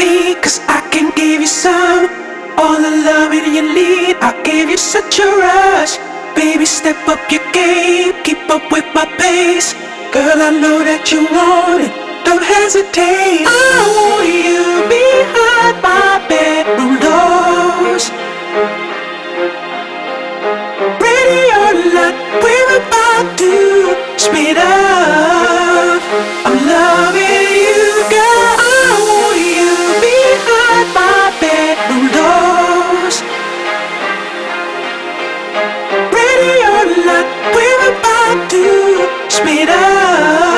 me, cause I can give you some. All the loving you need, I gave you such a rush. Baby, step up your game, keep up with my pace. Girl, I know that you want it, don't hesitate. I want you not we're about to speed up.